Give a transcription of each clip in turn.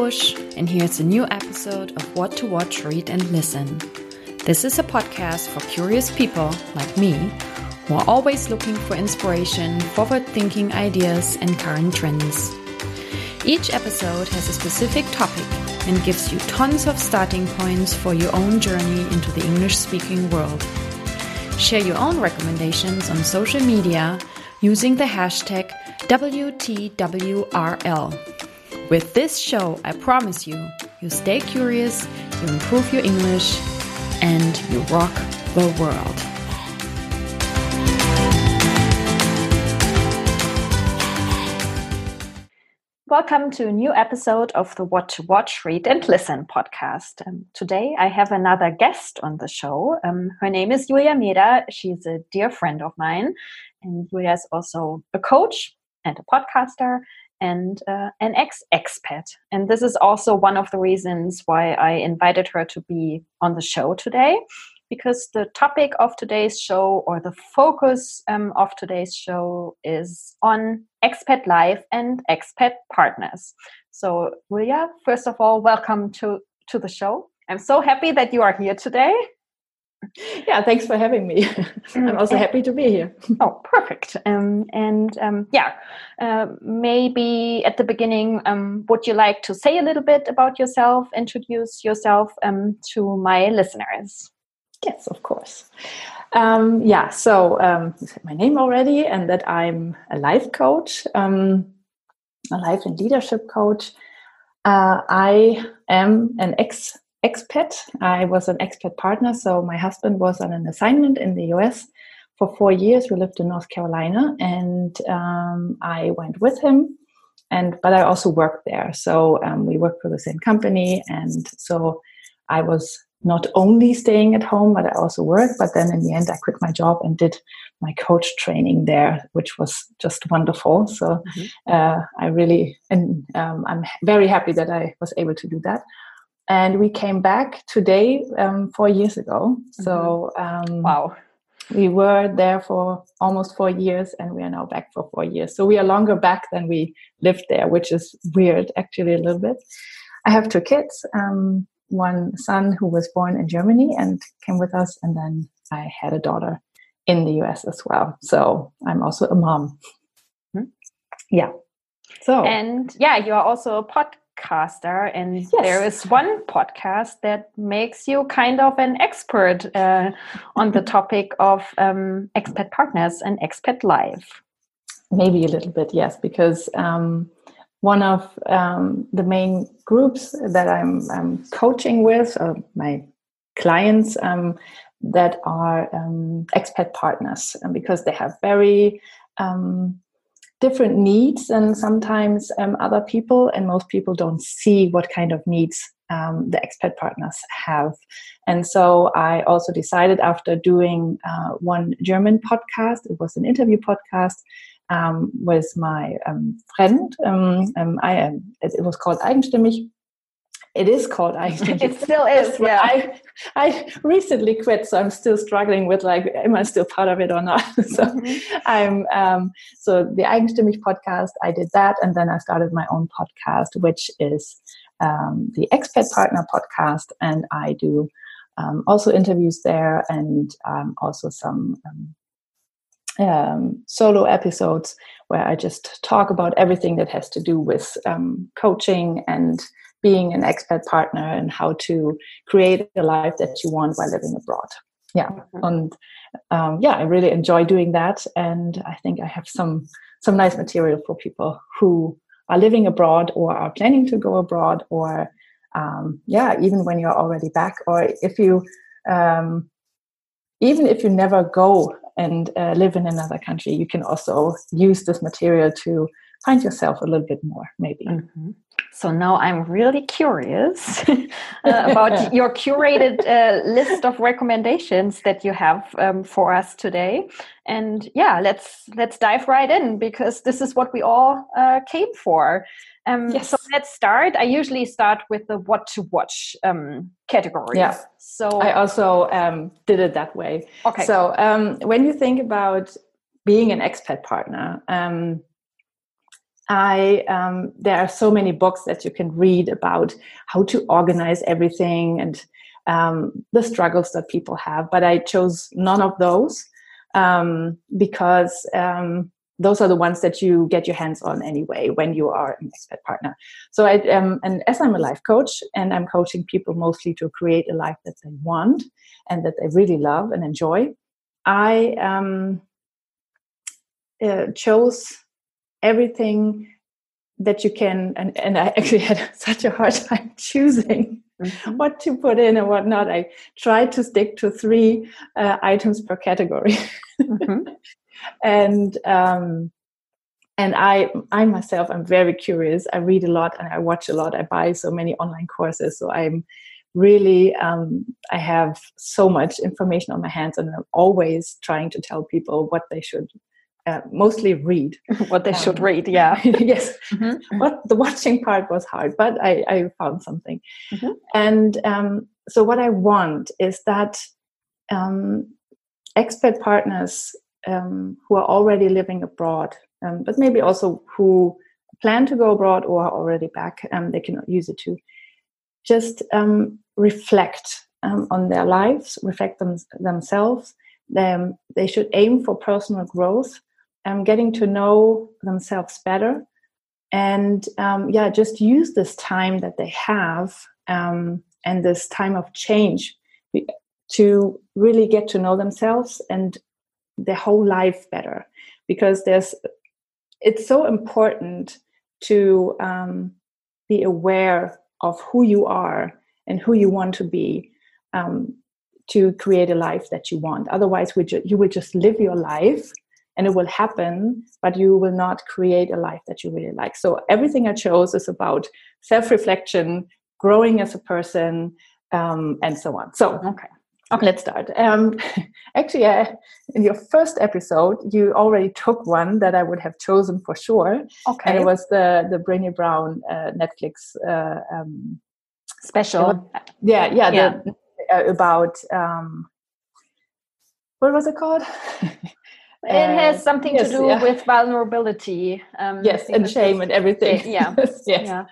Busch, and here's a new episode of What to Watch, Read, and Listen. This is a podcast for curious people like me who are always looking for inspiration, forward thinking ideas, and current trends. Each episode has a specific topic and gives you tons of starting points for your own journey into the English speaking world. Share your own recommendations on social media using the hashtag WTWRL. With this show, I promise you, you stay curious, you improve your English, and you rock the world. Welcome to a new episode of the What to Watch, Read, and Listen podcast. Um, today I have another guest on the show. Um, her name is Julia Meder. She's a dear friend of mine, and Julia is also a coach and a podcaster and uh, an ex expat. And this is also one of the reasons why I invited her to be on the show today, because the topic of today's show or the focus um, of today's show is on expat life and expat partners. So, Julia, first of all, welcome to, to the show. I'm so happy that you are here today yeah thanks for having me. I'm also happy to be here. oh perfect. Um, and um, yeah uh, maybe at the beginning um, would you like to say a little bit about yourself introduce yourself um, to my listeners? Yes of course. Um, yeah so um, you said my name already and that i'm a life coach a life and leadership coach. Uh, i am an ex expat. I was an expat partner, so my husband was on an assignment in the US for four years. We lived in North Carolina, and um, I went with him. And but I also worked there, so um, we worked for the same company, and so I was not only staying at home, but I also worked. But then in the end, I quit my job and did my coach training there, which was just wonderful. So mm-hmm. uh, I really, and um, I'm very happy that I was able to do that and we came back today um, four years ago. Mm-hmm. So um, wow, we were there for almost four years, and we are now back for four years. So we are longer back than we lived there, which is weird, actually, a little bit. I have two kids. Um, one son who was born in Germany and came with us, and then I had a daughter in the US as well. So I'm also a mom. Mm-hmm. Yeah. So and yeah, you are also a pod podcaster, and yes. there is one podcast that makes you kind of an expert uh, on the topic of um, expat partners and expat life. Maybe a little bit, yes, because um, one of um, the main groups that I'm, I'm coaching with, uh, my clients um, that are um, expat partners, and because they have very um, different needs and sometimes um, other people and most people don't see what kind of needs um, the expat partners have. And so i also decided after doing uh, one german podcast it was an interview podcast um, with my um, friend um, um, I, it, it was called eigenstimmig it is called eigenstimmig. it still is. Yeah. I, I recently quit, so I'm still struggling with like, am I still part of it or not? so mm-hmm. I'm um, so the eigenstimmig podcast. I did that, and then I started my own podcast, which is um, the Expat Partner podcast, and I do um, also interviews there, and um, also some. Um, um, solo episodes where I just talk about everything that has to do with um, coaching and being an expat partner and how to create a life that you want while living abroad. Yeah, mm-hmm. and um, yeah, I really enjoy doing that, and I think I have some some nice material for people who are living abroad or are planning to go abroad, or um, yeah, even when you're already back, or if you um, even if you never go and uh, live in another country, you can also use this material to find yourself a little bit more, maybe. Mm-hmm. So now I'm really curious uh, about your curated uh, list of recommendations that you have um, for us today. And yeah, let's let's dive right in because this is what we all uh, came for. Um, yes. So let's start. I usually start with the what to watch um, category. Yeah. So I also um, did it that way. Okay. So um, when you think about being an expat partner, um, I um, there are so many books that you can read about how to organize everything and um, the struggles that people have, but I chose none of those um, because um, those are the ones that you get your hands on anyway when you are an expat partner. So I and as I'm a life coach and I'm coaching people mostly to create a life that they want and that they really love and enjoy, I um, uh, chose everything that you can and, and i actually had such a hard time choosing mm-hmm. what to put in and what not. I tried to stick to three uh, items per category. Mm-hmm. and um, and i i myself i'm very curious. I read a lot and i watch a lot. I buy so many online courses. So i'm really um, i have so much information on my hands and i'm always trying to tell people what they should uh, mostly read. What they um, should read yeah. yes. Mm-hmm. what the watching part was hard but i, I found something. Mm-hmm. and um, so what i want is that um, expat partners um, who are already living abroad um, but maybe also who plan to go abroad or are already back um, they can use it to just reflect on their lives reflect them, themselves. Them, they should aim for personal growth um, getting to know themselves better. And um, yeah just use this time that they have um, and this time of change to really get to know themselves and their whole life better. Because there's it's so important to um, be aware of who you are and who you want to be um, to create a life that you want. Otherwise you will just live your life and it will happen, but you will not create a life that you really like. So everything I chose is about self-reflection, growing as a person, um, and so on. So okay. Okay. Let's start. Um, actually, uh, in your first episode, you already took one that I would have chosen for sure. Okay. And it was the the Brené Brown uh, Netflix uh, um, special. yeah, yeah, yeah. The, uh, about um, what was it called? It has something yes, to do yeah. with vulnerability. Um, yes, and shame and everything. Yeah. yes. Yeah.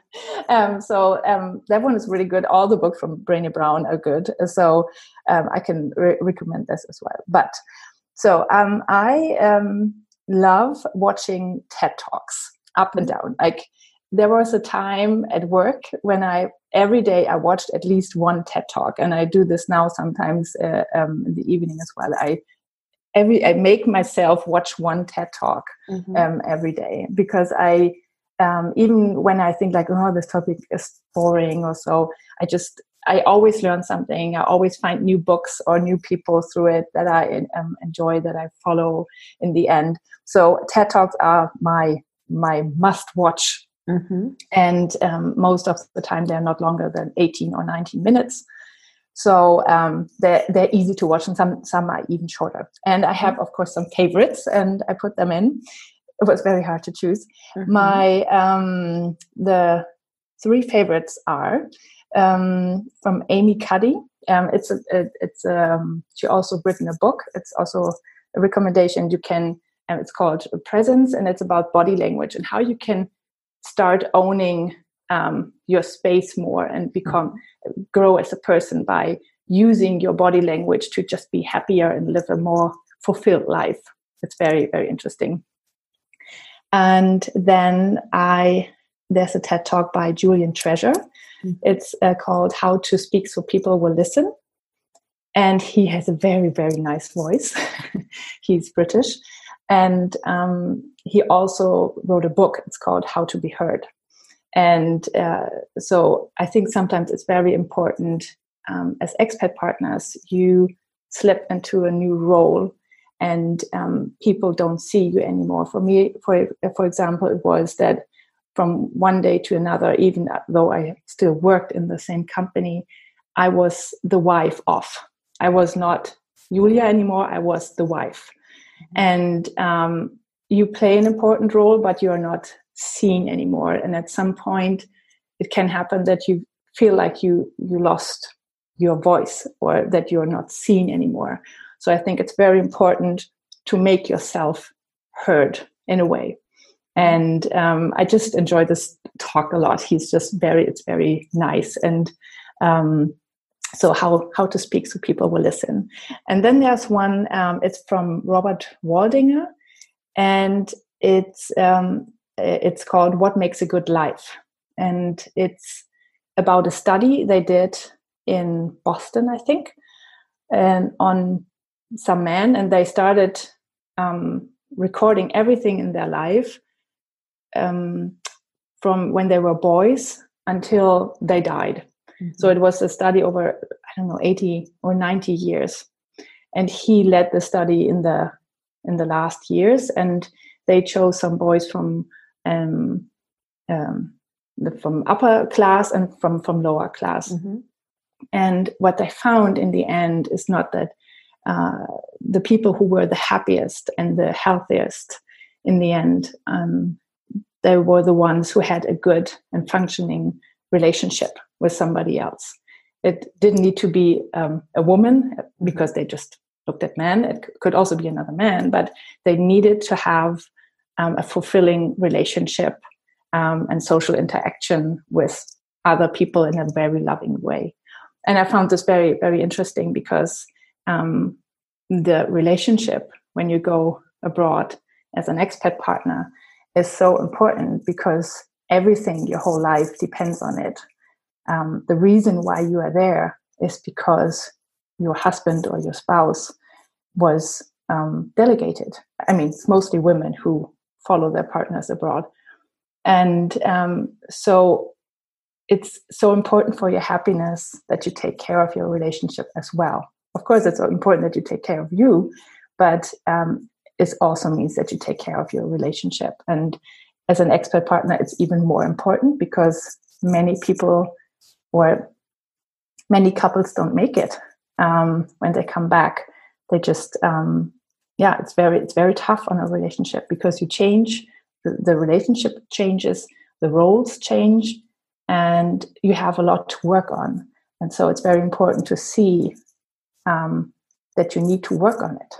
Um, so um, that one is really good. All the books from Brené Brown are good. So um, I can re- recommend this as well. But so um, I um, love watching TED Talks up and down. Like there was a time at work when I every day I watched at least one TED Talk, and I do this now sometimes uh, in the evening as well. I every I make myself watch one TED talk mm-hmm. um, every day because I um, even when I think like oh this topic is boring or so I just I always learn something I always find new books or new people through it that I um, enjoy that I follow in the end so TED talks are my my must watch mm-hmm. and um, most of the time they're not longer than 18 or 19 minutes so um, they're, they're easy to watch, and some some are even shorter. And I have, of course, some favorites, and I put them in. It was very hard to choose. Mm-hmm. My um, the three favorites are um, from Amy Cuddy. Um, it's a, it's um, she also written a book. It's also a recommendation you can. And it's called Presence, and it's about body language and how you can start owning um, your space more and become grow as a person by using your body language to just be happier and live a more fulfilled life. It's very very interesting. And then I there's a TED talk by Julian Treasure. Mm-hmm. It's uh, called How to Speak So People Will Listen. And he has a very, very nice voice. He's British. And um, he also wrote a book. It's called How to Be Heard. And uh, so I think sometimes it's very important um, as expat partners, you slip into a new role and um, people don't see you anymore. For me, for, for example, it was that from one day to another, even though I still worked in the same company, I was the wife of. I was not Julia anymore, I was the wife. Mm-hmm. And um, you play an important role, but you're not seen anymore and at some point it can happen that you feel like you you lost your voice or that you're not seen anymore so i think it's very important to make yourself heard in a way and um, I just enjoy this talk a lot. He's just very, it's very nice, and um, so how how to speak so people will listen. And then there's one. Um, it's from Robert Waldinger, and it's um, it's called "What Makes a Good Life," and it's about a study they did in Boston, I think, and on some men, and they started um, recording everything in their life um, from when they were boys until they died. Mm-hmm. So it was a study over, I don't know, 80 or 90 years. And he led the study in the in the last years, and they chose some boys from um, um, the, from upper class and from from lower class. Mm-hmm. And what they found in the end is not that uh, the people who were the happiest and the healthiest in the end um, they were the ones who had a good and functioning relationship with somebody else. It didn't need to be um, a woman because they just looked at men. It could also be another man, but they needed to have um, a fulfilling relationship um, and social interaction with other people in a very loving way. And I found this very, very interesting because um, the relationship when you go abroad as an expat partner is so important because everything, your whole life depends on it. Um, the reason why you are there is because your husband or your spouse was um, delegated. I mean, it's mostly women who follow their partners abroad. And um, so it's so important for your happiness that you take care of your relationship as well. Of course, it's important that you take care of you, but um, it also means that you take care of your relationship. And as an expat partner, it's even more important because many people or many couples don't make it um, when they come back. They just, um, yeah, it's very, it's very tough on a relationship because you change, the, the relationship changes, the roles change, and you have a lot to work on. And so it's very important to see um, that you need to work on it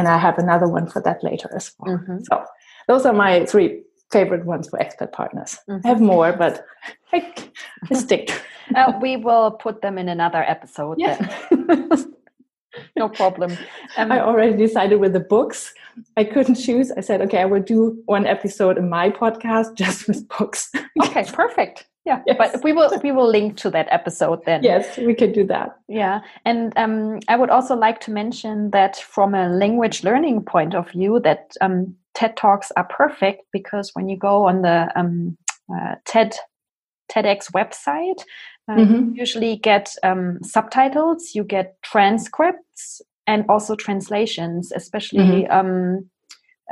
and I have another one for that later as well. Mm-hmm. So those are my three favorite ones for expat partners. Mm-hmm. I have more, but I, I stick. uh, we will put them in another episode. Yeah. no problem. Um, I already decided with the books. I couldn't choose. I said, okay, I will do one episode in my podcast just with books. okay, perfect yeah yes. but we will we will link to that episode then yes we can do that yeah and um, i would also like to mention that from a language learning point of view that um, ted talks are perfect because when you go on the um, uh, ted tedx website um, mm-hmm. you usually get um, subtitles you get transcripts and also translations especially mm-hmm.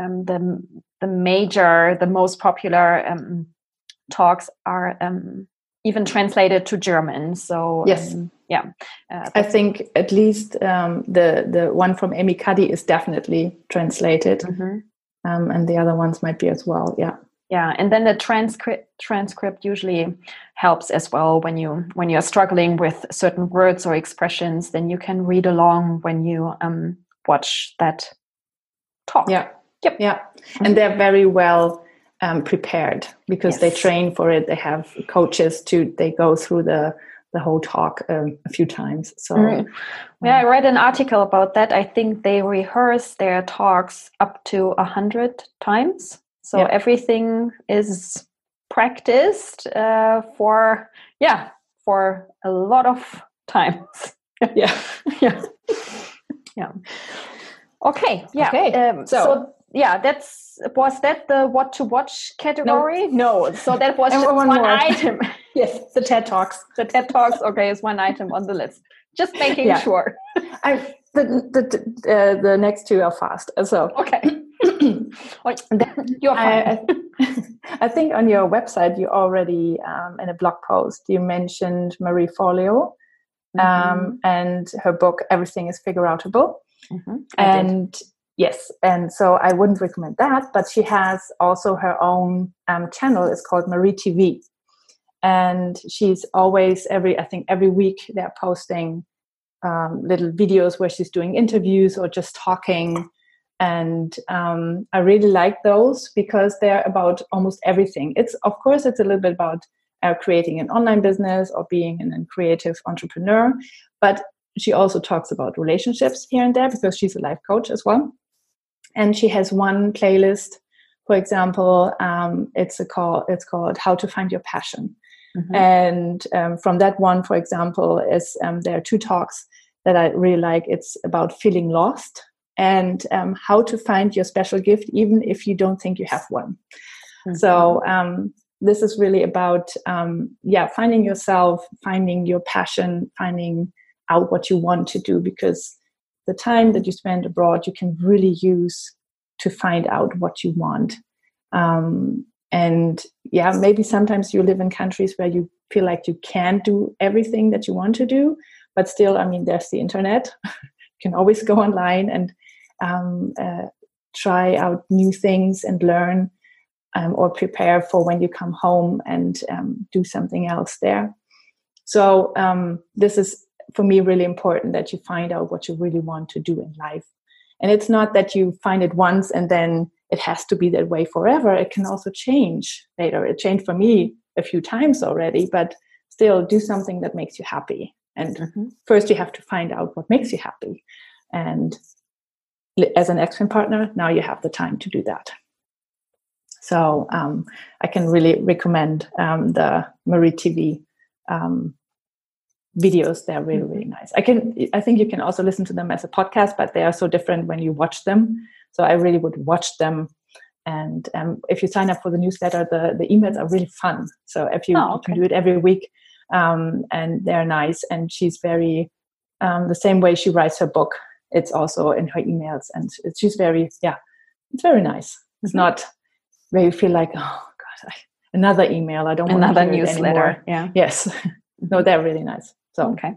Um, the the major the most popular talks are um, even translated to German. So yes, um, yeah, uh, I think at least um, the the one from Amy Cuddy is definitely translated, mm-hmm. Um, and the other ones might be as well. Yeah, yeah, and then the transcript transcript usually helps as well when you when you're struggling with certain words or expressions. Then you can read along when you um, watch that talk. Yeah. Yep. Yeah, and they're very well um, prepared because yes. they train for it. They have coaches to they go through the the whole talk um, a few times. So, mm. yeah, I read an article about that. I think they rehearse their talks up to a hundred times. So yeah. everything is practiced uh, for yeah for a lot of times. yeah, yeah, yeah. Okay, yeah. Okay. Um, so, so yeah, that's was that the what to watch category? No, no. so that was just one, one item. yes, the TED Talks. The TED Talks. Okay, is one item on the list. Just making yeah. sure. I the the uh, the next two are fast. So okay. You're. I, I, think on your website you already um, in a blog post you mentioned Marie Forleo um, mm-hmm. and her book Everything is Figure Outable. Mm-hmm. And did. Yes, and so I wouldn't recommend that. But she has also her own um, channel. It's called Marie TV, and she's always every I think every week they're posting um, little videos where she's doing interviews or just talking and um, i really like those because they're about almost everything. It's of course it's a little bit about uh, creating an online business or being an, a creative entrepreneur but she also talks about relationships here and there because she's a life coach as well. And she has one playlist for example um, it's a call it's called how to find your passion. Mm-hmm. and um, from that one for example is um, there are two talks that i really like. It's about feeling lost and um, how to find your special gift even if you don't think you have one. Mm-hmm. so um, this is really about um, yeah finding yourself finding your passion finding out what you want to do because the time that you spend abroad you can really use to find out what you want. Um, and yeah maybe sometimes you live in countries where you feel like you can't do everything that you want to do but still i mean there's the internet. You can always go online and um, uh, try out new things and learn um, or prepare for when you come home and um, do something else there. So um, this is for me really important that you find out what you really want to do in life. And it's not that you find it once and then it has to be that way forever. It can also change later. It changed for me a few times already, but still do something that makes you happy. And mm-hmm. first you have to find out what makes you happy. And as an action partner, now you have the time to do that. So um, I can really recommend um, the Marie TV um, videos. They're really really mm-hmm. nice. I can I think you can also listen to them as a podcast, but they are so different when you watch them. So I really would watch them. And um, if you sign up for the newsletter, the, the emails are really fun. So if you, oh, okay. you can do it every week, um, and they're nice. And she's very um, the same way she writes her book it's also in her emails and it's just very yeah it's very nice. It's mm-hmm. not where you feel like oh god I, another email i don't want another newsletter yeah. Yes. No they're really nice. So okay.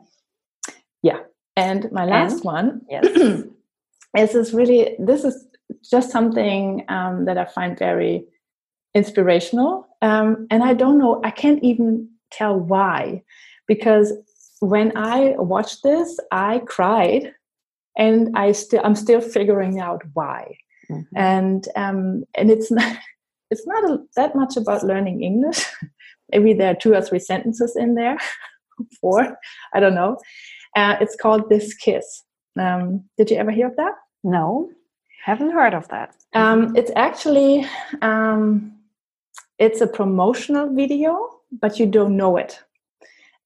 yeah. And my last and? one yes. This is this really this is just something um, that i find very inspirational um, and i don't know i can't even tell why. Because when i watched this i cried and I still I'm still figuring out why. Mm-hmm. And um, and it's not it's not a, that much about learning English. Maybe there are two or three sentences in there, four, I don't know. Uh, it's called This Kiss. Um, did you ever hear of that? No, haven't heard of that. Um, it's actually um, it's a promotional video, but you don't know it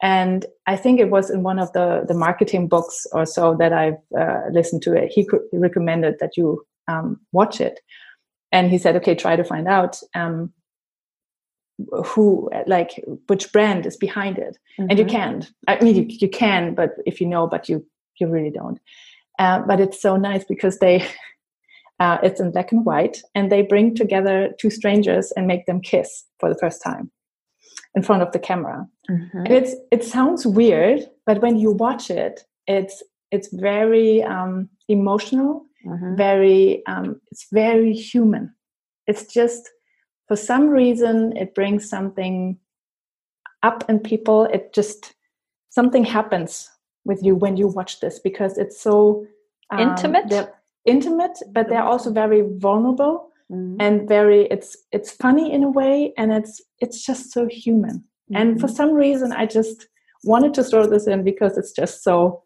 and I think it was in one of the the marketing books or so that I've uh, listened to it. He, he recommended that you um, watch it, and he said, "Okay, try to find out um, who, like, which brand is behind it." Mm-hmm. And you mm-hmm. can't. I mean, you, you can, but if you know, but you you really don't. Uh, but it's so nice because they. Uh, it's in black and white, and they bring together two strangers and make them kiss for the first time in front of the camera. Mm-hmm. And it's it sounds weird, but when you watch it, it's it's very um, emotional, mm-hmm. very um, it's very human. It's just for some reason it brings something up in people. It just something happens with you when you watch this because it's so um, intimate. intimate, but they're also very vulnerable mm-hmm. and very it's it's funny in a way and it's it's just so human mm-hmm. and for mm-hmm. some reason i just wanted to throw this in because it's just so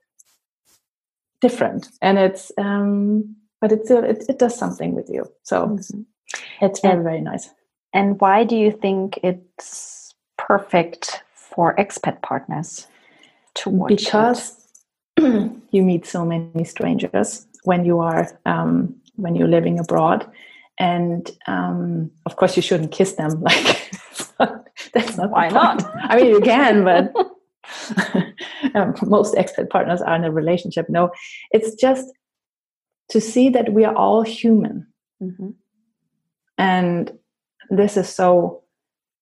different and it's um but it still it, it does something with you so mm-hmm. it's very and, very nice and why do you think it's perfect for expat partners to watch because you meet so many strangers when you are um, when you're living abroad and um, of course you shouldn't kiss them. Like that's not why not? I mean you can but um, most expat partners are in a relationship. No it's just to see that we are all human. Mm-hmm. and this is so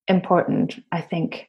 important i think.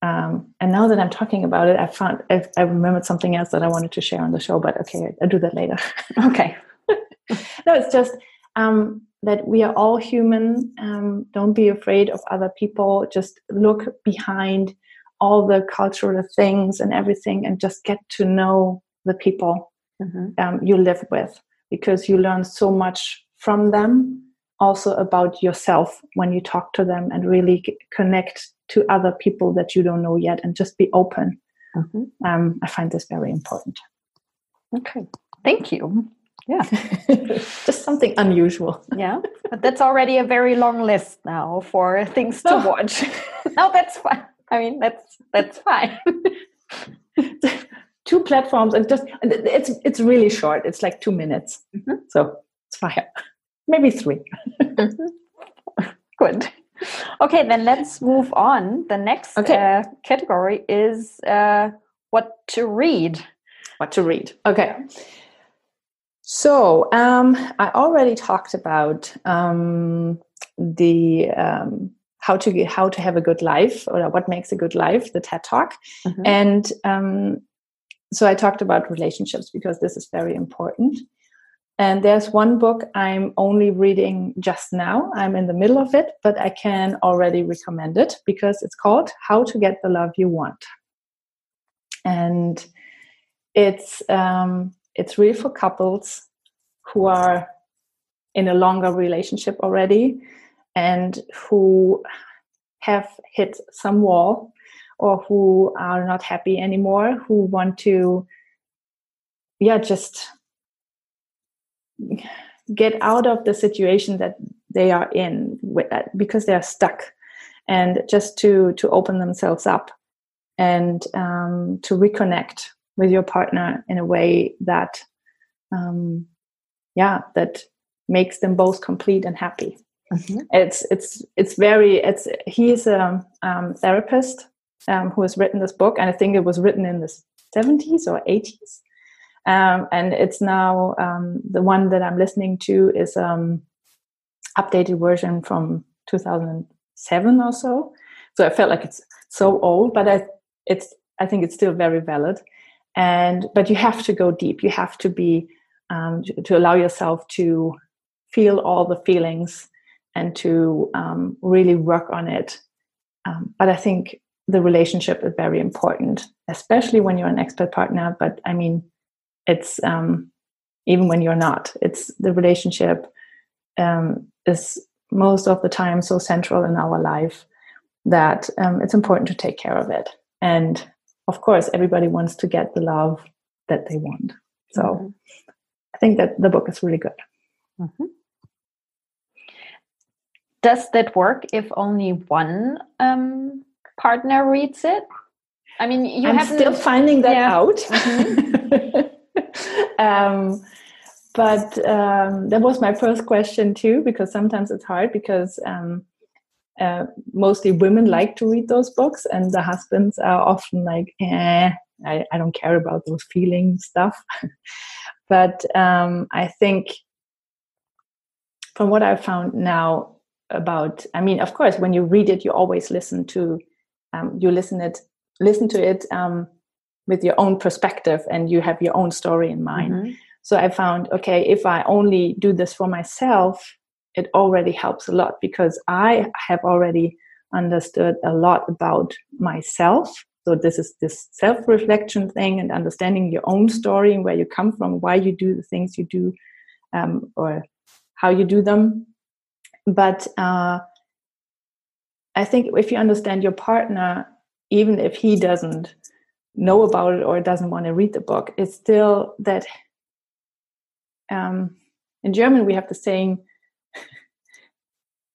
Um, and now that i'm talking about it i found I, I remembered something else that i wanted to share on the show but okay i'll do that later. Okay. No it's just um, that we are all human. Um, don't be afraid of other people. Just look behind all the cultural things and everything and just get to know the people mm-hmm. um, you live with because you learn so much from them also about yourself when you talk to them and really connect to other people that you don't know yet and just be open mm-hmm. um, i find this very important okay thank you yeah. Just something unusual. Yeah but that's already a very long list now for things to watch. No that's fine. I mean that's that's fine. Two platforms and just it's it's really short. It's like two minutes. Mm-hmm. so it's fine. Maybe 3 mm-hmm. good. Okay then let's move on. The next okay. uh, category is uh, what to read. What to read. Okay so um, i already talked about um, the um, how to get, how to have a good life or what makes a good life the ted talk mm-hmm. and um, so I talked about relationships because this is very important. And there's one book I'm only reading just now. I'm in the middle of it, but I can already recommend it because it's called How to Get the Love You Want. And it's um, it's really for couples who are in a longer relationship already and who have hit some wall or who are not happy anymore, who want to, yeah, just get out of the situation that they are in uh, because they are stuck and just to to open themselves up and um, to reconnect with your partner in a way that um, yeah that makes them both complete and happy mm-hmm. it's it's it's very it's he's a um, therapist um, who has written this book, and I think it was written in the 70s or 80s. Um, and it's now um, the one that I'm listening to is um, updated version from 2007 or so. So I felt like it's so old, but I, it's I think it's still very valid. And but you have to go deep. You have to be um, to, to, allow yourself to feel all the feelings and to um, really work on it. Um, but I think the relationship is very important, especially when you're an expat partner. But I mean, it's um, even when you're not. It's the relationship um, is most of the time so central in our life that um, it's important to take care of it. And of course, everybody wants to get the love that they want. So mm-hmm. I think that the book is really good. Mm-hmm. Does that work if only one um, partner reads it? I mean, you I'm still finding that yeah. out. Mm-hmm. um, but um, that was my first question too, because sometimes it's hard because um, uh, mostly women like to read those books, and the husbands are often like, "Eh, I, I don't care about those feeling stuff." but um, I think from what I've found now about, I mean, of course, when you read it, you always listen to um, you listen it listen to it um, with your own perspective and you have your own story in mind mm-hmm. so i found okay if i only do this for myself it already helps a lot because i have already understood a lot about myself. So this is this self-reflection thing and understanding your own story and where you come from why you do the things you do um, or how you do them. But uh, I think if you understand your partner, even if he doesn't know about it or doesn't want to read the book, it's still that um, in German we have the saying,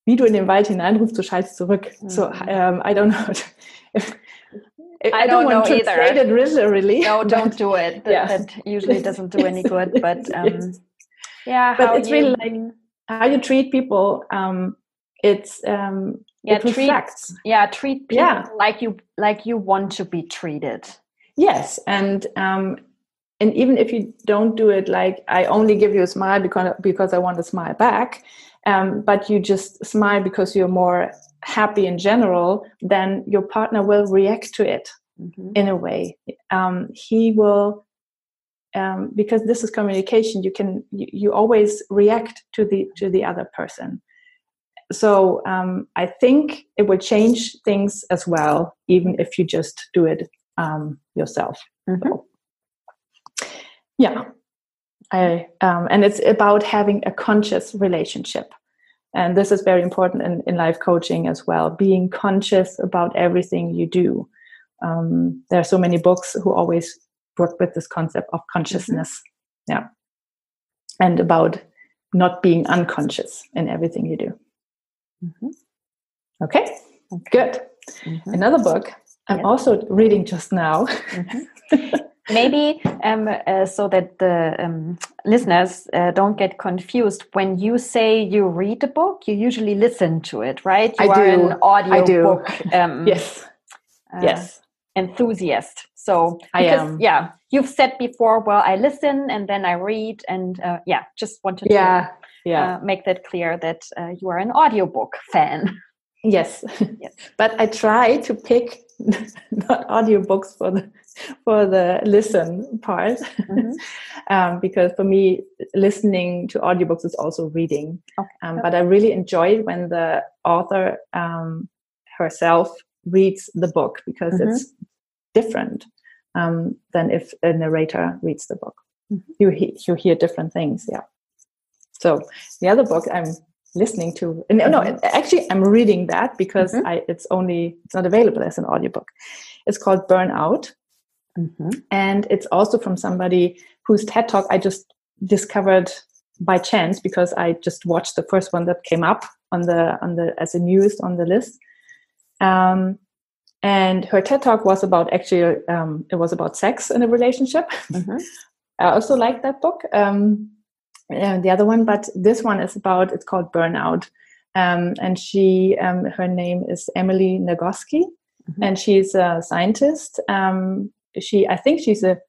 wie du in den Wald hineinrufst, du schallst zurück. Mm. So um, I don't know I, I, don't, don't want to either. translate it literally. No, don't do it. That, yeah. that usually doesn't do any good. But um, yeah, but it's you, really like how you treat people. Um, it's um, yeah it treat, reflects. yeah treat people yeah. like you like you want to be treated yes and um and even if you don't do it like i only give you a smile because because i want to smile back um, but you just smile because you're more happy in general then your partner will react to it mm-hmm. in a way um, he will um, because this is communication you can you, you always react to the to the other person so um, I think it will change things as well, even if you just do it um, yourself. Mm-hmm. So, yeah. I um, and it's about having a conscious relationship, and this is very important in, in life coaching as well. Being conscious about everything you do. Um, there are so many books who always work with this concept of consciousness, mm-hmm. yeah, and about not being unconscious in everything you do. Mm-hmm. Okay, okay, good. Mm-hmm. Another book I'm yes. also reading just now. Maybe um, uh, so that the um, listeners uh, don't get confused. When you say you read a book, you usually listen to it, right? You I are do. an audio I do. book. Um, yes. Uh, yes. Enthusiast. So I am. Yeah, you've said before. Well, I listen and then I read, and uh, yeah, just wanted yeah. to yeah. Uh, make that clear that uh, you are an audiobook fan. Yes. yes. but I try to pick not audiobooks for the for the listen part mm-hmm. um, because for me listening to audiobooks is also reading okay. um, but i really enjoy when the author um, herself reads the book because mm-hmm. it's different um, than if a narrator reads the book mm-hmm. you, he- you hear different things yeah so the other book i'm listening to no, no mm-hmm. actually i'm reading that because mm-hmm. I, it's only it's not available as an audiobook it's called burnout mm-hmm. and it's also from somebody whose ted talk i just discovered by chance because i just watched the first one that came up on the on the as a newest on the list um, and her ted talk was about actually um, it was about sex in a relationship mm-hmm. i also like that book um, uh, the other one, but this one is about it's called Burnout, um, and she um, her name is Emily Nagoski, mm-hmm. and she's a scientist. Um, she I think she's a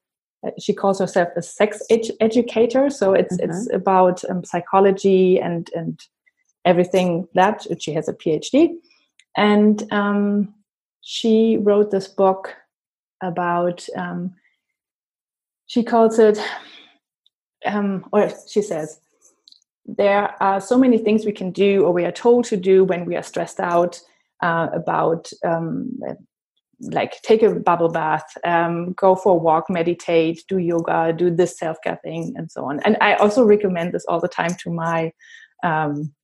she calls herself a sex ed- educator, so it's mm-hmm. it's about um, psychology and and everything that she has a PhD, and um, she wrote this book about um, she calls it um, or she says, there are so many things we can do or we are told to do when we are stressed out uh, about um, like take a bubble bath um, go for a walk meditate do yoga do this self-care thing and so on. And i also recommend this all the time to my um,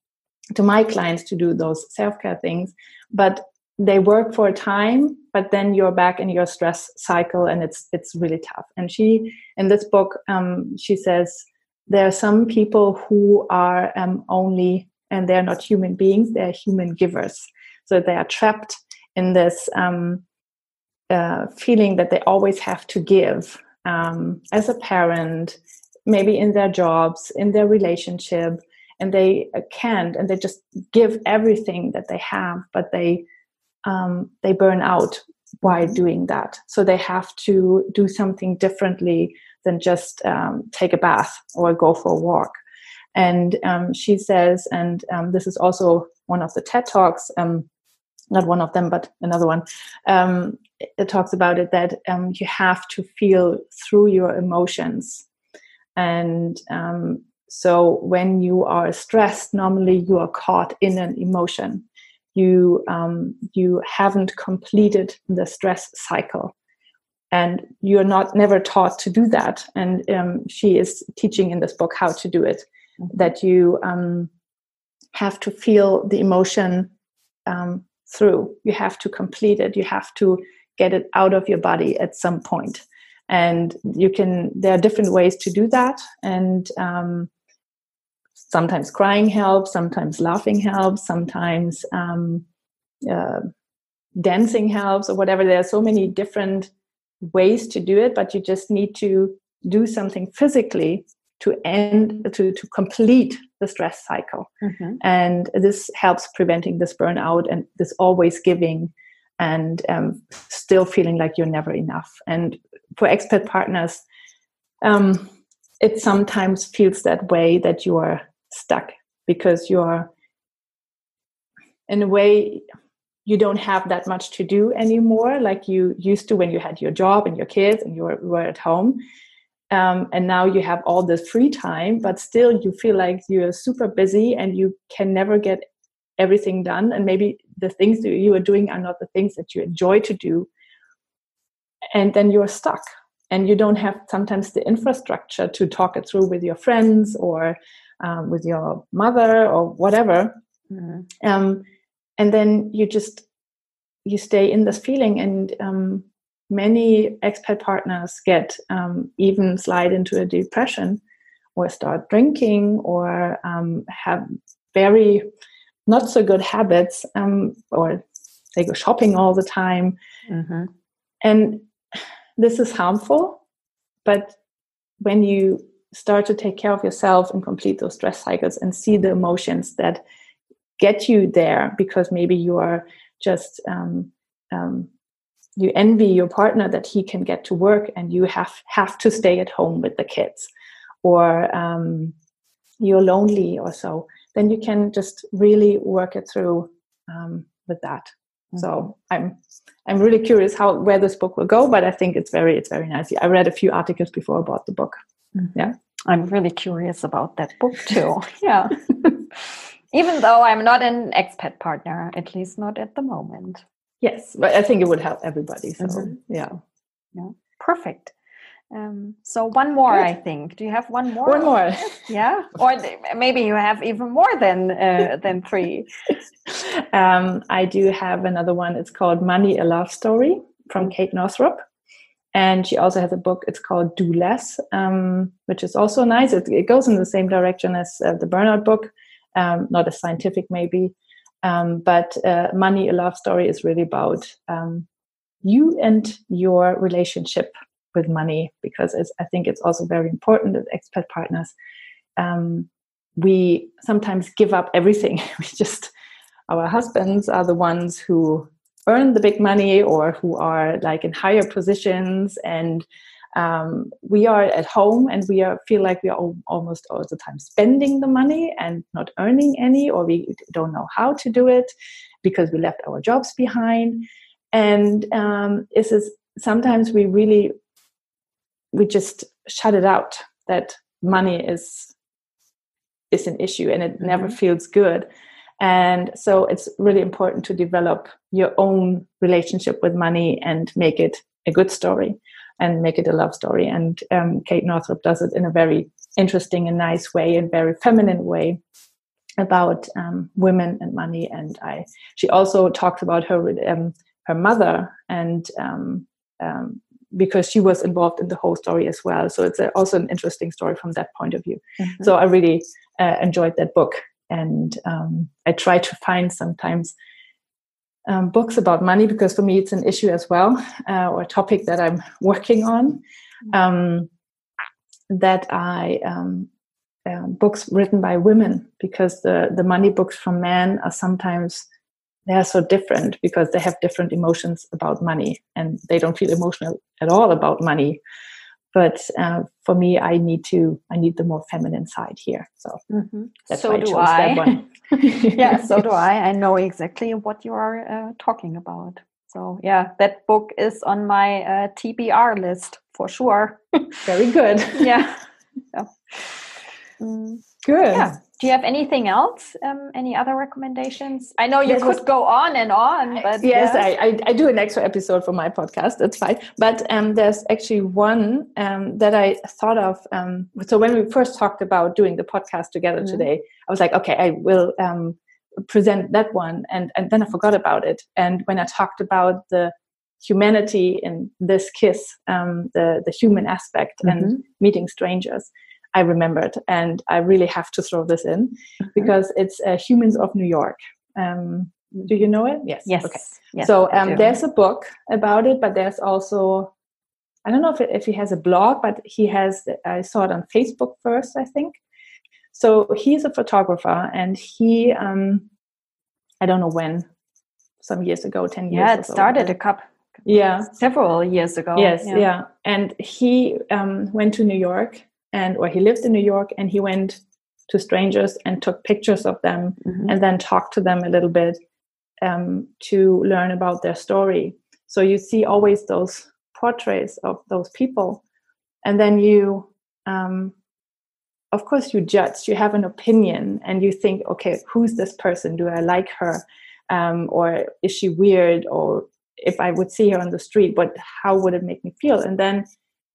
to my clients to do those self-care things. But they work for a time but then you're back in your stress cycle and it's it's really tough. And she in this book um, she says there are some people who are um, only and they're not human beings they're human givers. So they are trapped in this um, uh, feeling that they always have to give um, as a parent maybe in their jobs in their relationship and they uh, can't and they just give everything that they have but they um, they burn out while doing that. So they have to do something differently than just um, take a bath or go for a walk. And um, she says, and um, this is also one of the TED Talks, um, not one of them, but another one. Um, it talks about it that you have to feel through your emotions. And so when you are stressed, normally you are caught in an emotion you um, you haven't completed the stress cycle. And you're not never taught to do that. And um, she is teaching in this book how to do it. Mm-hmm. that you um, have to feel the emotion um, through. You have to complete it. You have to get it out of your body at some point. And you can there are different ways to do that. And um, sometimes crying helps, sometimes laughing helps, sometimes um, uh, dancing helps, or whatever. There are so many different ways to do it, but you just need to do something physically to end to to complete the stress cycle mm-hmm. and this helps preventing this burnout and this always giving and um, still feeling like you're never enough and for expat partners um, it sometimes feels that way that you are stuck because you're in a way you don't have that much to do anymore like you used to when you had your job and your kids and you were, were at home. Um, and now you have all this free time but still you feel like you're super busy and you can never get everything done. And maybe the things that you are doing are not the things that you enjoy to do. And then you're stuck and you don't have sometimes the infrastructure to talk it through with your friends or um, with your mother or whatever mm-hmm. um, and then you just you stay in this feeling and um, many expat partners get um, even slide into a depression or start drinking or um, have very not so good habits um, or they go shopping all the time mm-hmm. and this is harmful but when you start to take care of yourself and complete those stress cycles and see the emotions that get you there because maybe you are just um, um, you envy your partner that he can get to work and you have have to stay at home with the kids or um, you're lonely or so then you can just really work it through um, with that mm-hmm. so i'm i'm really curious how where this book will go but i think it's very it's very nice i read a few articles before about the book mm-hmm. yeah i'm really curious about that book too yeah even though i'm not an expat partner at least not at the moment Yes, but I think it would help everybody. So mm-hmm. yeah, yeah, perfect. Um, so one more, Good. I think. Do you have one more? One more. yeah, or maybe you have even more than uh, than three. um, I do have another one. It's called "Money: A Love Story" from Kate Northrup, and she also has a book. It's called "Do Less," um, which is also nice. It, it, goes in the same direction as uh, the Burnout book, um, not as scientific maybe, um, but uh, Money, a Love Story is really about um, you and your relationship with money, because I think it's also very important that expat partners, um, we sometimes give up everything. we just, our husbands are the ones who earn the big money or who are like in higher positions and um, we are at home and we are, feel like we are all, almost all the time spending the money and not earning any, or we don't know how to do it because we left our jobs behind. And um, this is sometimes we really we just shut it out that money is is an issue and it mm-hmm. never feels good and so it's really important to develop your own relationship with money and make it a good story and make it a love story. And um, Kate Northrup does it in a very interesting and nice way and very feminine way about um, women and money. And I, she also talks about her um, her mother and um, um, because she was involved in the whole story as well. So it's a, also an interesting story from that point of view. Mm-hmm. So I really uh, enjoyed that book, and um, I try to find sometimes um, books about money because for me it's an issue as well uh, or a topic that i'm working on. Um, that i um, uh, books written by women because the the money books from men are sometimes they are so different because they have different emotions about money and they don't feel emotional at all about money but uh, for me i need to i need the more feminine side here so mm-hmm. that's so why I do I. yeah, so do I. I know exactly what you are uh, talking about. So yeah, that book is on my uh, TBR list for sure. Very good. yeah. yeah. Mm. Good. Yeah. Do you have anything else? Um, any other recommendations? I know you yes, could go on and on, but yes, yeah. I, I, I, do an extra episode for my podcast. That's fine. But um, there's actually one um, that I thought of. Um, so when we first talked about doing the podcast together mm-hmm. today, I was like, okay, I will um, present that one, and and then I forgot about it. And when I talked about the humanity in this kiss, um, the the human aspect, mm-hmm. and meeting strangers I remembered, and I really have to throw this in mm-hmm. because it's uh, Humans of New York. Um, do you know it? Yes. Yes. Okay. Yes, so um, there's a book about it, but there's also I don't know if, it, if he has a blog, but he has. I saw it on Facebook first, I think. So he's a photographer, and he um, I don't know when, some years ago, ten years. Yeah, it started a couple. Yeah, several years ago. Yes, yeah, yeah. and he um, went to New York and or he lived in New York and he went to strangers and took pictures of them mm-hmm. and then talked to them a little bit um, to learn about their story. So you see always those portraits of those people, and then you, um, of course, you judge. You have an opinion, and you think, okay, who's this person? Do I like her, um, or is she weird? Or if I would see her on the street, but how would it make me feel? And then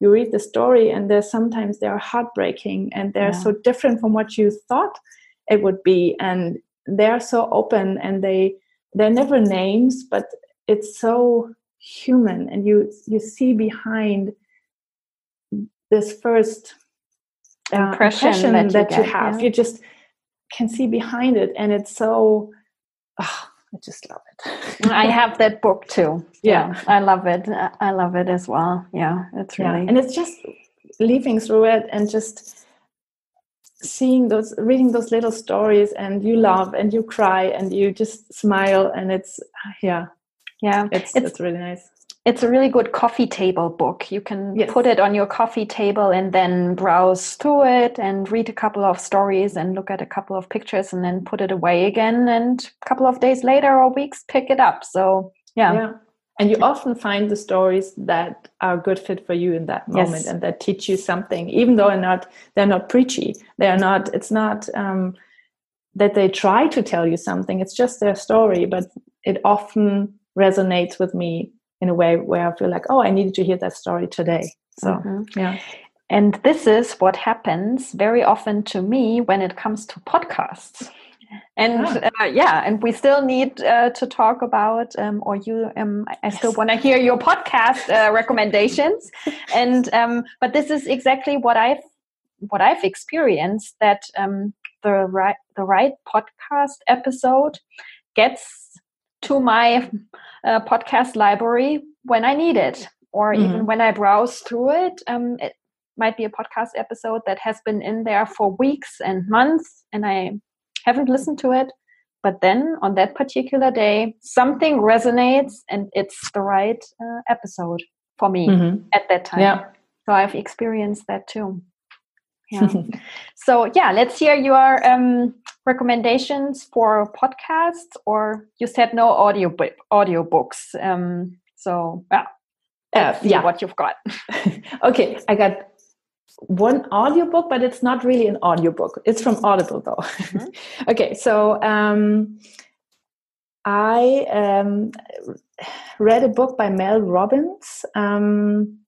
you read the story and there's sometimes they are heartbreaking and they're yeah. so different from what you thought it would be and they're so open and they they're never names but it's so human and you you see behind this first uh, impression, impression, that, you, that you have yeah. you just can see behind it and it's so oh, i just love it i have that book too yeah. yeah. i love it i love it as well yeah it's really yeah. and it's just leafing through it and just seeing those reading those little stories and you love and you cry and you just smile and it's yeah yeah it's it's, it's really nice it's a really good coffee table book. You can yes. put it on your coffee table and then browse through it and read a couple of stories and look at a couple of pictures and then put it away again. And a couple of days later or weeks, pick it up. So, yeah. yeah. And you often find the stories that are a good fit for you in that moment yes. and that teach you something, even though they're not they're not preachy. They are not. It's not um, that they try to tell you something. It's just their story, but it often resonates with me in a way where I feel like, oh, I needed to hear that story today. So, mm-hmm. yeah. And this is what happens very often to me when it comes to podcasts. And ah. uh, yeah, and we still need uh, to talk about, um, or you, um, I yes. still want to hear your podcast uh, recommendations. and um, but this is exactly what I've what I've experienced that um, the right the right podcast episode gets to my uh, podcast library when I need it, or mm-hmm. even when I browse through it. Um, it might be a podcast episode that has been in there for weeks and months, and I haven't listened to it. But then on that particular day, something resonates, and it's the right uh, episode for me mm-hmm. at that time. Yeah. So I've experienced that too. Yeah. so yeah, let's hear your um, recommendations for podcasts, or you said no audio audio books. Um, so yeah, uh, yeah, what you've got. okay, I got one audiobook, but it's not really an audiobook. It's from Audible though. Mm-hmm. okay, so um, I um, read a book by Mel Robbins um,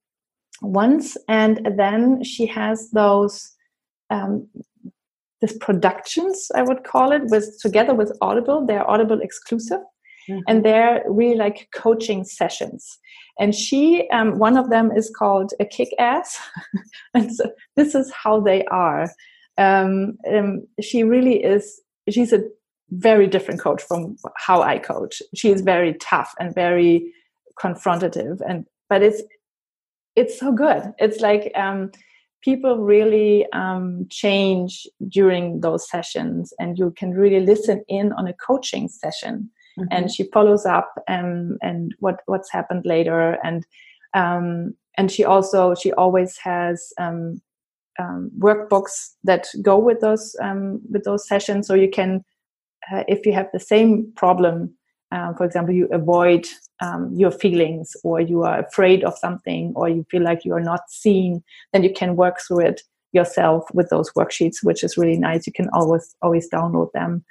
once, and then she has those this productions I would call it with together with Audible. They're Audible exclusive, mm-hmm. and they're really like coaching sessions. And she, um, one of them is called a kick ass, and so this is how they are. Um, um, she really is. She's a very different coach from how I coach. She is very tough and very confrontative, and but it's it's so good. It's like um, people really um, change during those sessions and you can really listen in on a coaching session. Mm-hmm. and she follows up and and what what's happened later. And um, and she also she always has um, um workbooks that go with those um, with those sessions. So you can uh, if you have the same problem um, for example, you avoid um, your feelings or you are afraid of something or you feel like you are not seen, then you can work through it yourself with those worksheets, which is really nice. You can always always download them.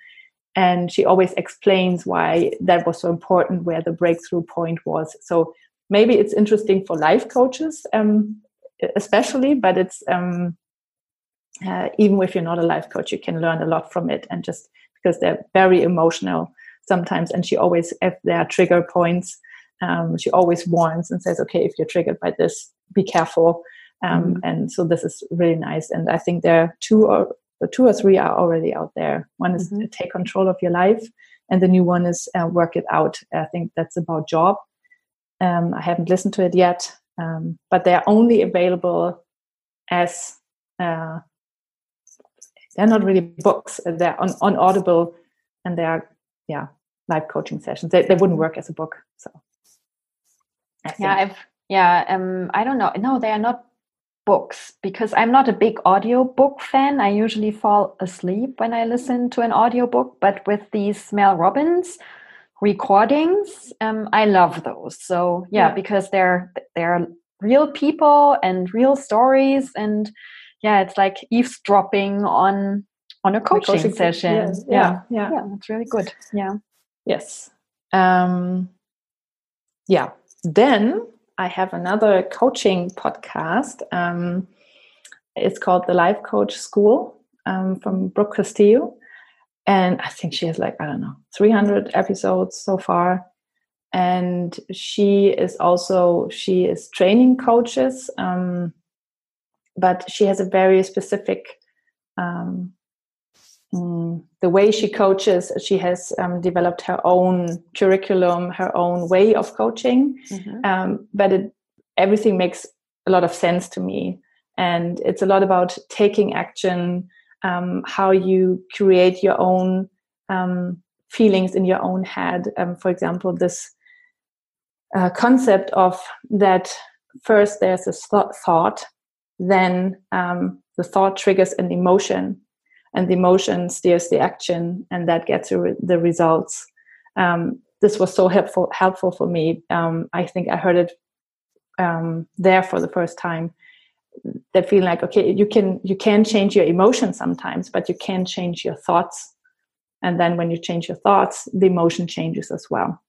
And she always explains why that was so important, where the breakthrough point was. So maybe it's interesting for life coaches, um, especially, but it's um, uh, even if you're not a life coach, you can learn a lot from it. And just because they're very emotional sometimes and she always if there are trigger points um, she always warns and says okay if you're triggered by this be careful. Um, mm-hmm. and so this is really nice. And i think there are two or two or three are already out there. One is mm-hmm. take control of your life and the new one is uh, work it out. I think that's about job. Um, i haven't listened to it yet um, but they're only available as uh, they're not really books. They're on, on audible and they are yeah live coaching sessions. They, they wouldn't work as a book so. Yeah i've yeah um i don't know. No they are not books because i'm not a big audio book fan. I usually fall asleep when i listen to an audiobook but with these mel robbins recordings um i love those. So yeah, yeah. because they're they're real people and real stories and yeah it's like eavesdropping on on a coaching, coaching session. Yes. Yeah. yeah, yeah, that's really good. Yeah. Yes. Um, yeah. Then I have another coaching podcast. Um, it's called the Life Coach School um, from Brooke Castillo. And I think she has like, I don't know, 300 episodes so far. And she is also, she is training coaches, um, but she has a very specific um, Mm, the way she coaches, she has um, developed her own curriculum, her own way of coaching. Mm-hmm. Um, but it, everything makes a lot of sense to me. And it's a lot about taking action, um, how you create your own um, feelings in your own head. Um, for example, this uh, concept of that first there's a th- thought, then um, the thought triggers an emotion and the emotion steers the action and that gets you the results. Um, this was so helpful helpful for me. Um, i think i heard it um, there for the first time. That feeling like okay you can you can change your emotions sometimes but you can change your thoughts. And then when you change your thoughts the emotion changes as well.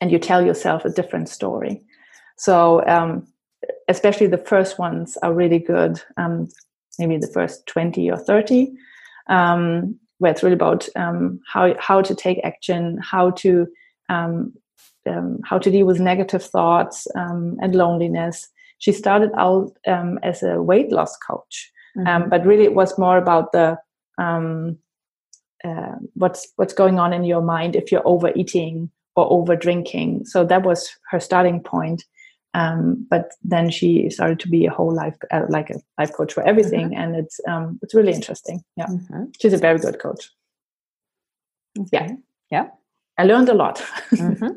And you tell yourself a different story. So um, especially the first ones are really good. Um, maybe the first 20 or 30 um, where it's really about um, how how to take action how to um, um how to deal with negative thoughts um, and loneliness. She started out um, as a weight loss coach mm-hmm. but really it was more about the uh, what's what's going on in your mind if you're overeating or over drinking so that was her starting point um, but then she started to be a whole life uh, like a life coach for everything mm-hmm. and it's um, it's really interesting yeah mm-hmm. she's a very good coach okay. yeah yeah i learned a lot mm-hmm.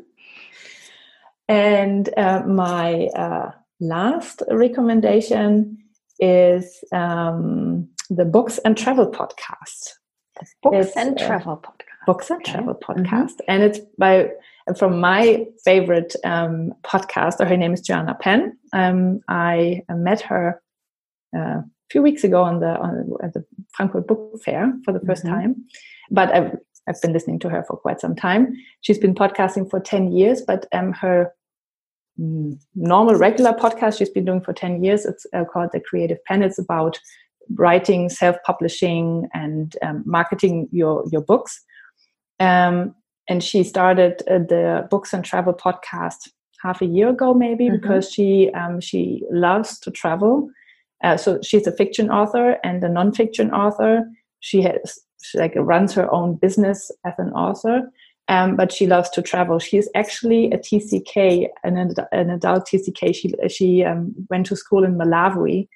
and uh, my uh, last recommendation is um, the books and travel podcast the books it's, and uh, travel podcast books and okay. travel mm-hmm. podcast and it's by from my favorite um, podcaster. Her name is Joanna Penn. Um, I met her uh, a few weeks ago on the on, at the Frankfurt Book Fair for the 1st mm-hmm. time, but I've I've been listening to her for quite some time. She's been podcasting for ten years, but um, her mm, normal regular podcast she's been doing for 10 years it's uh, called the Creative Penn it's about writing self-publishing and um, marketing your your books um, and she started uh, the books and travel podcast half a year ago maybe mm-hmm. because she um, she loves to travel. Uh, so she's a fiction author and a non-fiction author. She has she like runs her own business as an author um, but she loves to travel. She's actually a tck an, an adult tck she, she um, went to school in malawi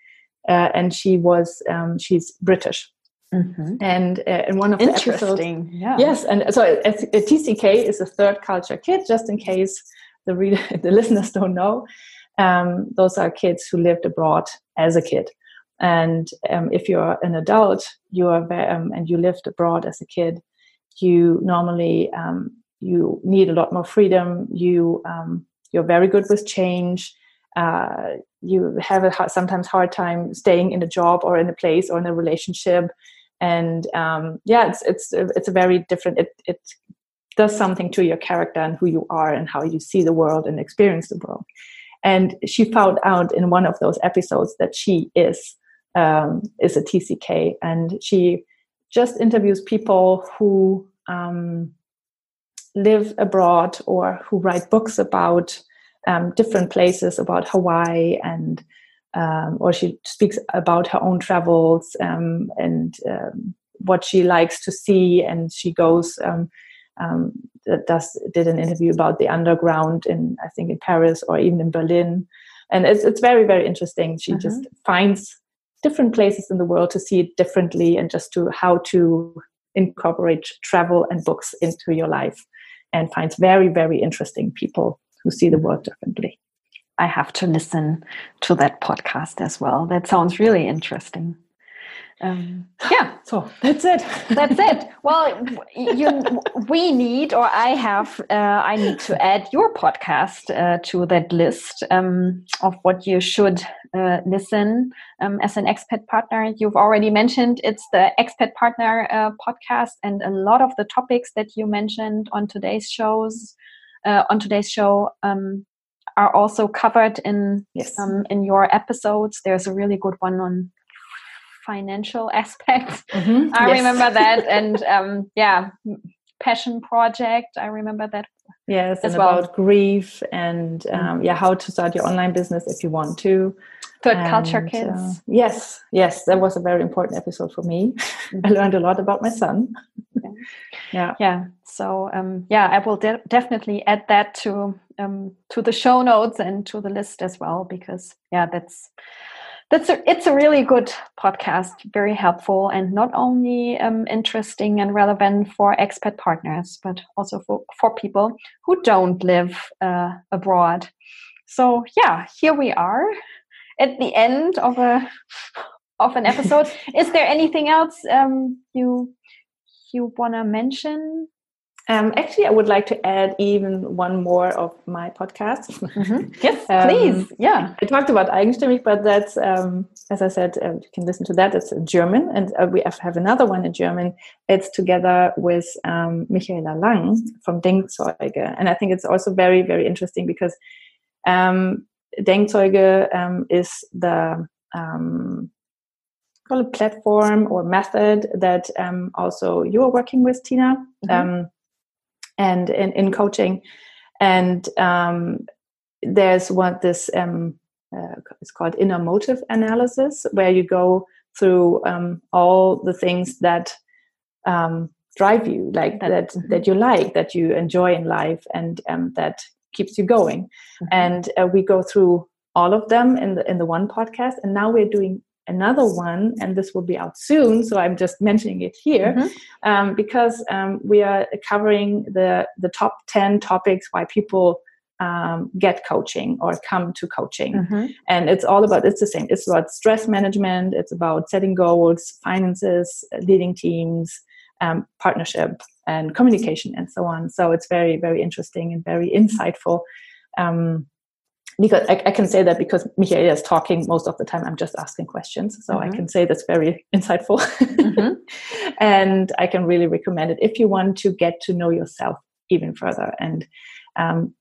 uh, and she was um, she's british Mm-hmm. And uh, in one of the episodes, yeah. yes, and so a, a TCK is a third culture kid. Just in case the reader, the listeners don't know, um, those are kids who lived abroad as a kid. And um, if you're an adult, you are um, and you lived abroad as a kid, you normally um, you need a lot more freedom. You um, you're very good with change. Uh, you have a sometimes hard time staying in a job or in a place or in a relationship and um, yeah it's it's it's a very different it it does something to your character and who you are and how you see the world and experience the world. And she found out in one of those episodes that she is um, is a tck and she just interviews people who um, live abroad or who write books about um, different places about hawaii and um, or she speaks about her own travels um, and um, what she likes to see and she goes um, um, does did an interview about the underground in I think in Paris or even in Berlin. And it's it's very very interesting. She mm-hmm. just finds different places in the world to see it differently and just to how to incorporate travel and books into your life and finds very very interesting people who see the world differently I have to listen to that podcast as well. That sounds really interesting. Um, yeah, so that's it. that's it. Well, you, we need, or I have, uh, I need to add your podcast uh, to that list um, of what you should uh, listen um, as an expat partner. You've already mentioned it's the expat partner uh, podcast, and a lot of the topics that you mentioned on today's shows, uh, on today's show, um, are also covered in yes. um, in your episodes. There's a really good one on financial aspects. Mm-hmm. I yes. remember that, and um, yeah, passion project. I remember that. Yes, and well. about grief and um, mm-hmm. yeah, how to start your online business if you want to. Third and, culture kids. Uh, yes, yes, that was a very important episode for me. Mm-hmm. I learned a lot about my son. Yeah, yeah. yeah. So um, yeah, I will de- definitely add that to um, to the show notes and to the list as well because yeah, that's that's a, it's a really good podcast very helpful and not only um, interesting and relevant for expat partners but also for, for people who don't live uh, abroad so yeah here we are at the end of a of an episode is there anything else um, you you want to mention um, actually, I would like to add even one more of my podcasts. Mm-hmm. Yes, um, please. Yeah. I talked about eigenstimmig, but that's, um, as I said, uh, you can listen to that. It's in German. And uh, we have another one in German. It's together with um, Michaela Lang from Denkzeuge. And I think it's also very, very interesting because um, Denkzeuge um, is the um, call it platform or method that um, also you are working with, Tina. Mm-hmm. Um, and in, in coaching. And um, there's what this um, uh, it's called inner motive analysis, where you go through um, all the things that um, drive you, like that mm-hmm. that you like, that you enjoy in life, and um, that keeps you going. Mm-hmm. And uh, we go through all of them in the in the one podcast. And now we're doing another one, and this will be out soon. So I'm just mentioning it here mm-hmm. um, because um, we are covering the the top ten topics why people um, get coaching or come to coaching, mm-hmm. and it's all about it's the same. It's about stress management. It's about setting goals, finances, leading teams, um, partnership, and communication, and so on. So it's very very interesting and very insightful. Um, because I, I, can say that because Michaela is talking most of the time, I'm just asking questions. So mm-hmm. I can say that's very insightful. mm-hmm. And I can really recommend it if you want to get to know yourself even further and um,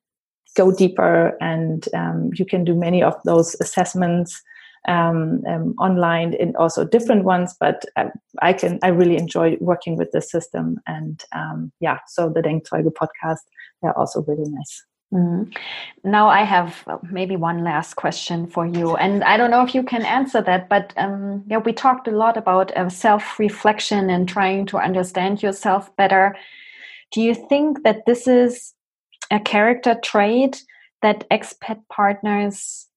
go deeper. And um, you can do many of those assessments um, um online and also different ones. But I, I, can, I really enjoy working with this system. And um, yeah, so the Denkzeuge podcast, they're also really nice. Mm. Now I have maybe one last question for you, and I don't know if you can answer that. But um, yeah, we talked a lot about uh, self-reflection and trying to understand yourself better. Do you think that this is a character trait that expat partners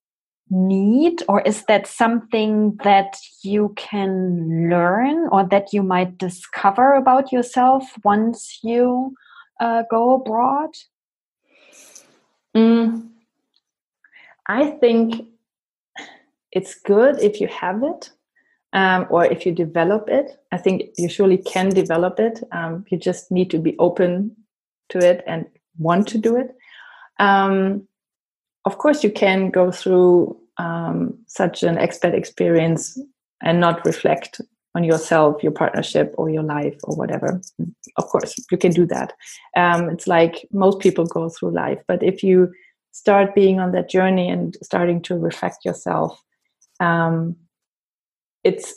need, or is that something that you can learn or that you might discover about yourself once you uh, go abroad? Mm, I think it's good if you have it um, or if you develop it. I think you surely can develop it. Um, you just need to be open to it and want to do it. Um, of course, you can go through um, such an expat experience and not reflect on yourself, your partnership, or your life, or whatever. Of course, you can do that. Um, it's like most people go through life, but if you start being on that journey and starting to reflect yourself, um, it's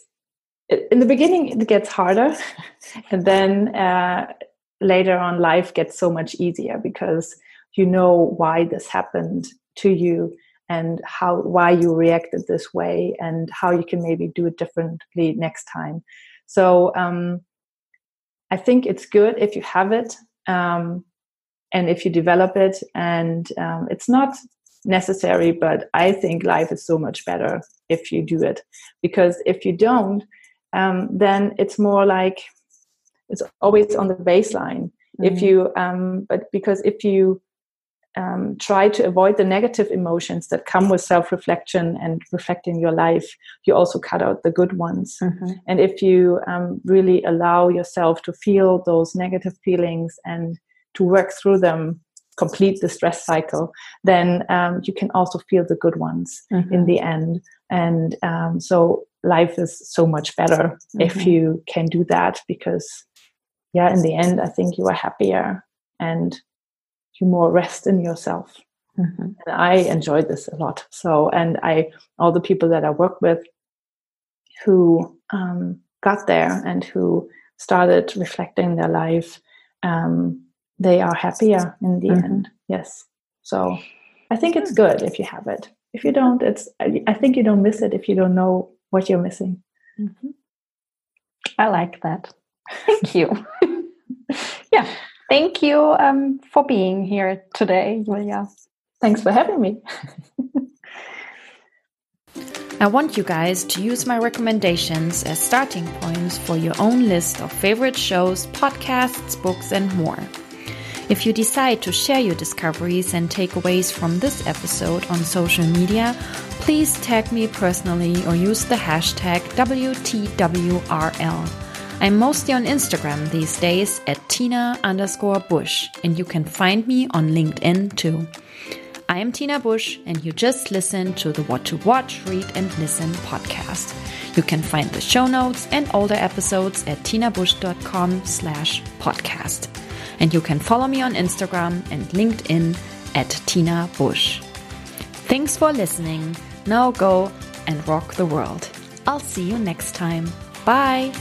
it, in the beginning it gets harder, and then uh, later on, life gets so much easier because you know why this happened to you and how why you reacted this way and how you can maybe do it differently next time so um, i think it's good if you have it um, and if you develop it and um, it's not necessary but i think life is so much better if you do it because if you don't um, then it's more like it's always on the baseline mm-hmm. if you um, but because if you um, try to avoid the negative emotions that come with self reflection and reflecting your life, you also cut out the good ones. Mm-hmm. And if you um, really allow yourself to feel those negative feelings and to work through them, complete the stress cycle, then um, you can also feel the good ones mm-hmm. in the end. And um, so life is so much better mm-hmm. if you can do that because, yeah, in the end, I think you are happier and you more rest in yourself. Mm-hmm. And I enjoyed this a lot. So, and I, all the people that I work with who um, got there and who started reflecting their life, um, they are happier in the mm-hmm. end. Yes. So I think it's good if you have it. If you don't, it's, I think you don't miss it if you don't know what you're missing. Mm-hmm. I like that. Thank you. yeah. Thank you um, for being here today, Julia. Thanks for having me. I want you guys to use my recommendations as starting points for your own list of favorite shows, podcasts, books, and more. If you decide to share your discoveries and takeaways from this episode on social media, please tag me personally or use the hashtag WTWRL. I'm mostly on Instagram these days at Tina underscore Bush, and you can find me on LinkedIn too. I am Tina Bush, and you just listened to the What to Watch, Read, and Listen podcast. You can find the show notes and older episodes at tinabush.com slash podcast. And you can follow me on Instagram and LinkedIn at Tina Bush. Thanks for listening. Now go and rock the world. I'll see you next time. Bye.